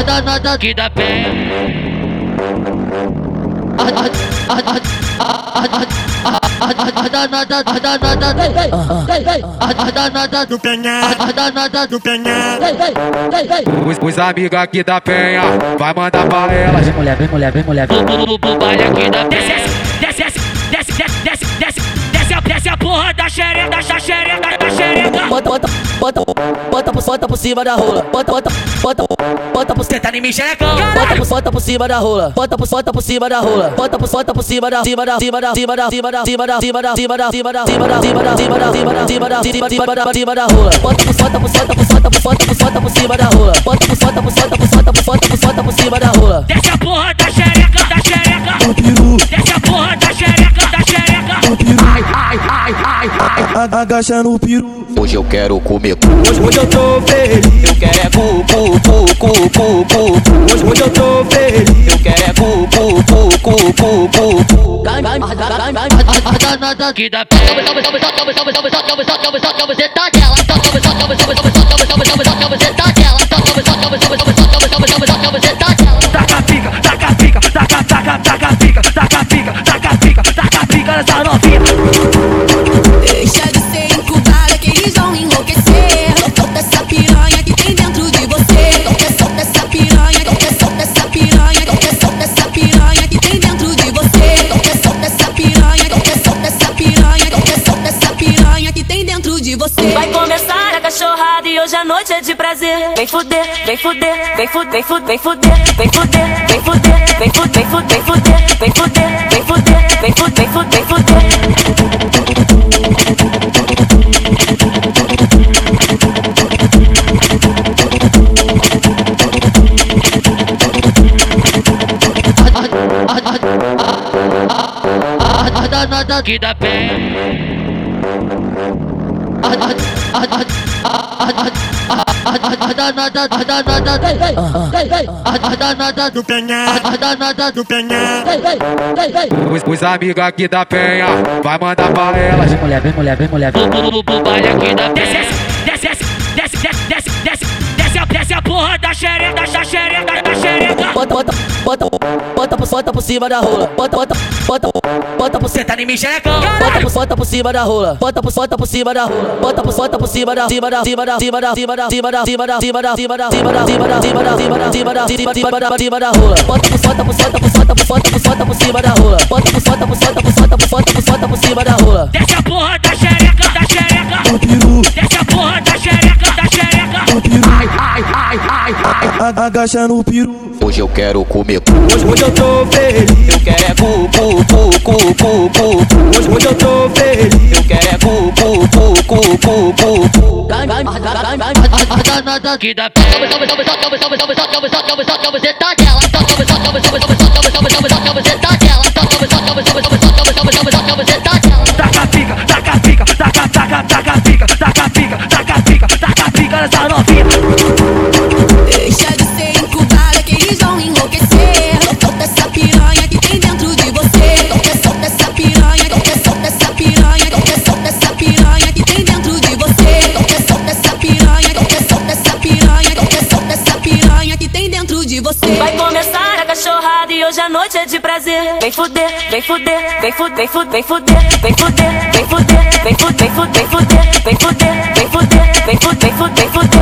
A danada aqui da pé. A danada, a danada, a danada do penha, a danada do penha. Os, os amigos aqui da penha, vai mandar pra elas. Vem mulher, vem mulher, vem mulher. O baile aqui da Desce, penha. desce, desce, desce, xereca, da xereca, da xereca. Bota, bota, bota, bota, por- bota por cima da rola. Bota, bota, bota, bota por Cê tá em mim, xerecão. Bota por, bota por cima da rola. Bota por, bota por cima da rola. Bota por, bota por cima da, cima da, cima da, cima da, cima da, cima da, cima da, cima da, cima da, cima da, cima da, cima da, cima da, cima da, cima cima da, cima da rola. Bota por, bota por, bota por, bota por, bota por, por cima da rola. Bota por, bota por, agacha no peru. Hoje eu quero comer cu. Hoje, hoje eu tô feliz, Eu quero é cu, cu, cu, cu, cu, cu, hoje, hoje eu tô feliz. Eu quero é cu, cu, cu, cu, cu, cu, cu. A danada aqui da pé. Sobe, sobe, sobe, sobe, sobe, sobe, sobe, sobe, sobe, hoje a noite é de prazer. Vem fuder, vem fuder, vem fuder, vem fuder, vem fuder, vem fuder, vem fuder, vem fuder, vem fuder, vem fuder, vem fuder, vem fuder, vem fuder, vem fuder. A danada aqui da pé. A danada, do penha, a danada do penha. Os, os amigos aqui da penha, vai mandar pra elas. Vem mulher, vem mulher, vem mulher. O baile aqui da Desce, pé. desce, desce, desce, desce, desce, desce, desce a, desce a porra da xereca, da xereca, da xereca. Bota, bota, bota, bota por, bota por cima da rola. Bota, bota, bota, bota por Cê tá em mim, xerecão. Bota por, bota por cima da rola. Bota por, bota por cima da rola. Bota por, bota por cima da, cima da, cima da, cima da, cima da, cima da, cima da, cima da, cima da, cima da, cima da, cima da, cima da, cima da, cima cima da, cima da rola. Bota por, bota por, bota por, bota por, bota por, cima da rola. Bota por, bota por, bota por, bota por, bota por, bota por cima da rola. Desce a porra agacha no peru. Hoje eu quero comer. Hoje, hoje eu tô feliz, Eu quero é cu, cu, cu, cu, cu, cu, hoje, hoje eu tô feliz. Eu quero é cu, cu, cu, cu, cu, cu, cu. Aqui da pé. Sobe, sobe, sobe, sobe, sobe, sobe, sobe, sobe, sobe, sobe, sobe, você tá dela. Sobe, sobe, sobe, sobe, sobe, sobe, sobe, sobe, sobe, noite é de prazer. Vem fuder, vem fuder, vem fuder, vem fuder, vem fuder, vem fuder, vem fuder, vem fuder, vem fuder, vem fuder, vem fuder, vem fuder, vem fuder, vem fuder.